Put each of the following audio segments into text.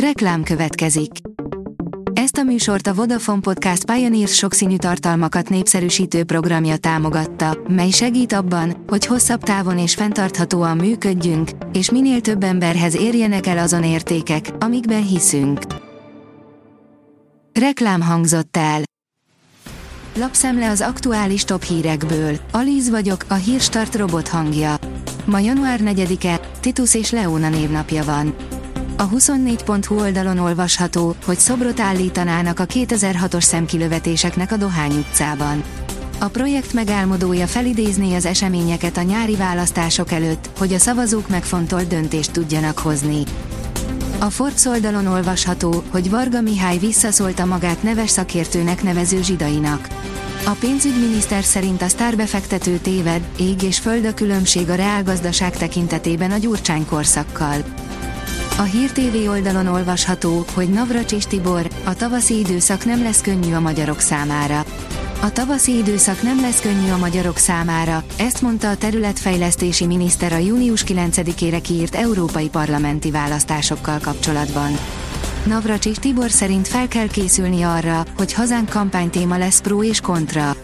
Reklám következik. Ezt a műsort a Vodafone Podcast Pioneers sokszínű tartalmakat népszerűsítő programja támogatta, mely segít abban, hogy hosszabb távon és fenntarthatóan működjünk, és minél több emberhez érjenek el azon értékek, amikben hiszünk. Reklám hangzott el. Lapszemle az aktuális top hírekből. Alíz vagyok, a hírstart robot hangja. Ma január 4-e, Titus és Leona névnapja van. A 24.hu oldalon olvasható, hogy szobrot állítanának a 2006-os szemkilövetéseknek a Dohány utcában. A projekt megálmodója felidézné az eseményeket a nyári választások előtt, hogy a szavazók megfontolt döntést tudjanak hozni. A Forbes oldalon olvasható, hogy Varga Mihály visszaszólta magát neves szakértőnek nevező zsidainak. A pénzügyminiszter szerint a sztárbefektető téved, ég és föld a különbség a reálgazdaság tekintetében a Gyurcsány korszakkal. A Hír TV oldalon olvasható, hogy Navracsis Tibor, a tavaszi időszak nem lesz könnyű a magyarok számára. A tavaszi időszak nem lesz könnyű a magyarok számára, ezt mondta a területfejlesztési miniszter a június 9-ére kiírt európai parlamenti választásokkal kapcsolatban. Navracsis Tibor szerint fel kell készülni arra, hogy hazánk kampánytéma lesz pró és kontra.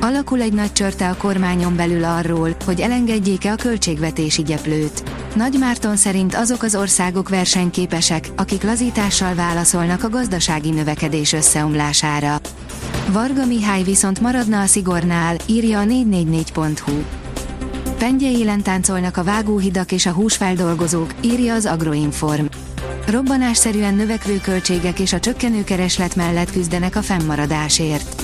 Alakul egy nagy csörte a kormányon belül arról, hogy elengedjék-e a költségvetési gyeplőt. Nagy Márton szerint azok az országok versenyképesek, akik lazítással válaszolnak a gazdasági növekedés összeomlására. Varga Mihály viszont maradna a szigornál, írja a 444.hu. Pendje élen táncolnak a vágóhidak és a húsfeldolgozók, írja az Agroinform. Robbanásszerűen növekvő költségek és a csökkenő kereslet mellett küzdenek a fennmaradásért.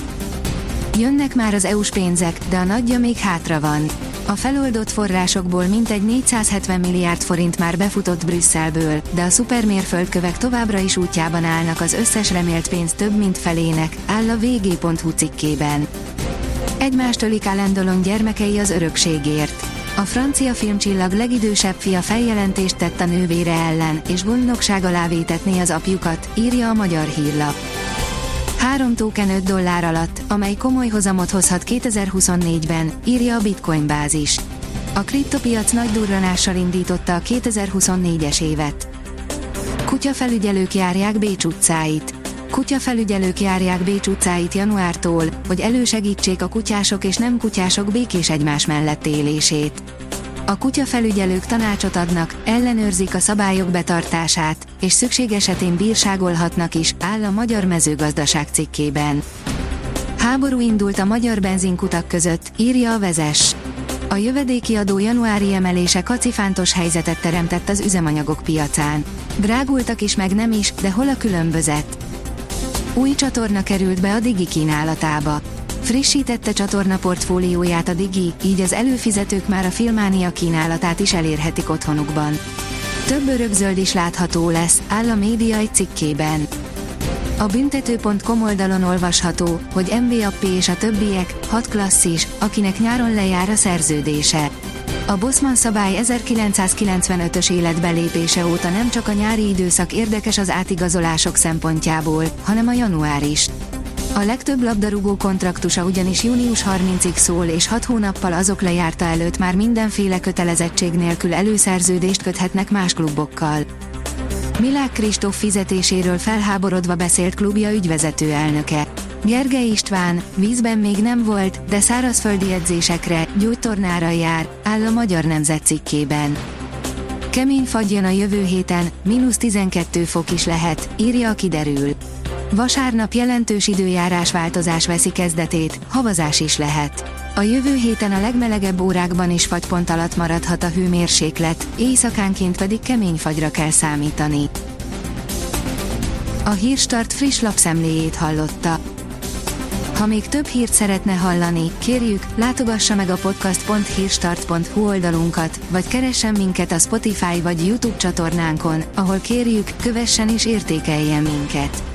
Jönnek már az EU-s pénzek, de a nagyja még hátra van. A feloldott forrásokból mintegy 470 milliárd forint már befutott Brüsszelből, de a szupermérföldkövek továbbra is útjában állnak az összes remélt pénz több mint felének, áll a vg.hu cikkében. Egymást ölik Alendolon gyermekei az örökségért. A francia filmcsillag legidősebb fia feljelentést tett a nővére ellen, és gondnokság alá vétetné az apjukat, írja a magyar hírlap. Három token 5 dollár alatt, amely komoly hozamot hozhat 2024-ben, írja a Bitcoin bázis. A kriptopiac nagy durranással indította a 2024-es évet. Kutyafelügyelők járják Bécs utcáit. Kutyafelügyelők járják Bécs utcáit januártól, hogy elősegítsék a kutyások és nem kutyások békés egymás mellett élését. A kutyafelügyelők tanácsot adnak, ellenőrzik a szabályok betartását, és szükség esetén bírságolhatnak is, áll a Magyar Mezőgazdaság cikkében. Háború indult a magyar benzinkutak között, írja a vezes. A jövedéki adó januári emelése kacifántos helyzetet teremtett az üzemanyagok piacán. Drágultak is meg nem is, de hol a különbözet? Új csatorna került be a Digi kínálatába. Frissítette csatorna portfólióját a Digi, így az előfizetők már a Filmánia kínálatát is elérhetik otthonukban. Több örökzöld is látható lesz, áll a média egy cikkében. A büntető.com oldalon olvasható, hogy MVAP és a többiek, hat klasszis, akinek nyáron lejár a szerződése. A Bosman szabály 1995-ös életbelépése óta nem csak a nyári időszak érdekes az átigazolások szempontjából, hanem a január is. A legtöbb labdarúgó kontraktusa ugyanis június 30-ig szól és 6 hónappal azok lejárta előtt már mindenféle kötelezettség nélkül előszerződést köthetnek más klubokkal. Milák Kristóf fizetéséről felháborodva beszélt klubja ügyvezető elnöke. Gergely István, vízben még nem volt, de szárazföldi edzésekre, gyógytornára jár, áll a Magyar Nemzet cikkében. Kemény fagy a jövő héten, mínusz 12 fok is lehet, írja a kiderül. Vasárnap jelentős időjárás változás veszi kezdetét, havazás is lehet. A jövő héten a legmelegebb órákban is fagypont alatt maradhat a hőmérséklet, éjszakánként pedig kemény fagyra kell számítani. A Hírstart friss lapszemléjét hallotta. Ha még több hírt szeretne hallani, kérjük, látogassa meg a podcast.hírstart.hu oldalunkat, vagy keressen minket a Spotify vagy YouTube csatornánkon, ahol kérjük, kövessen és értékeljen minket.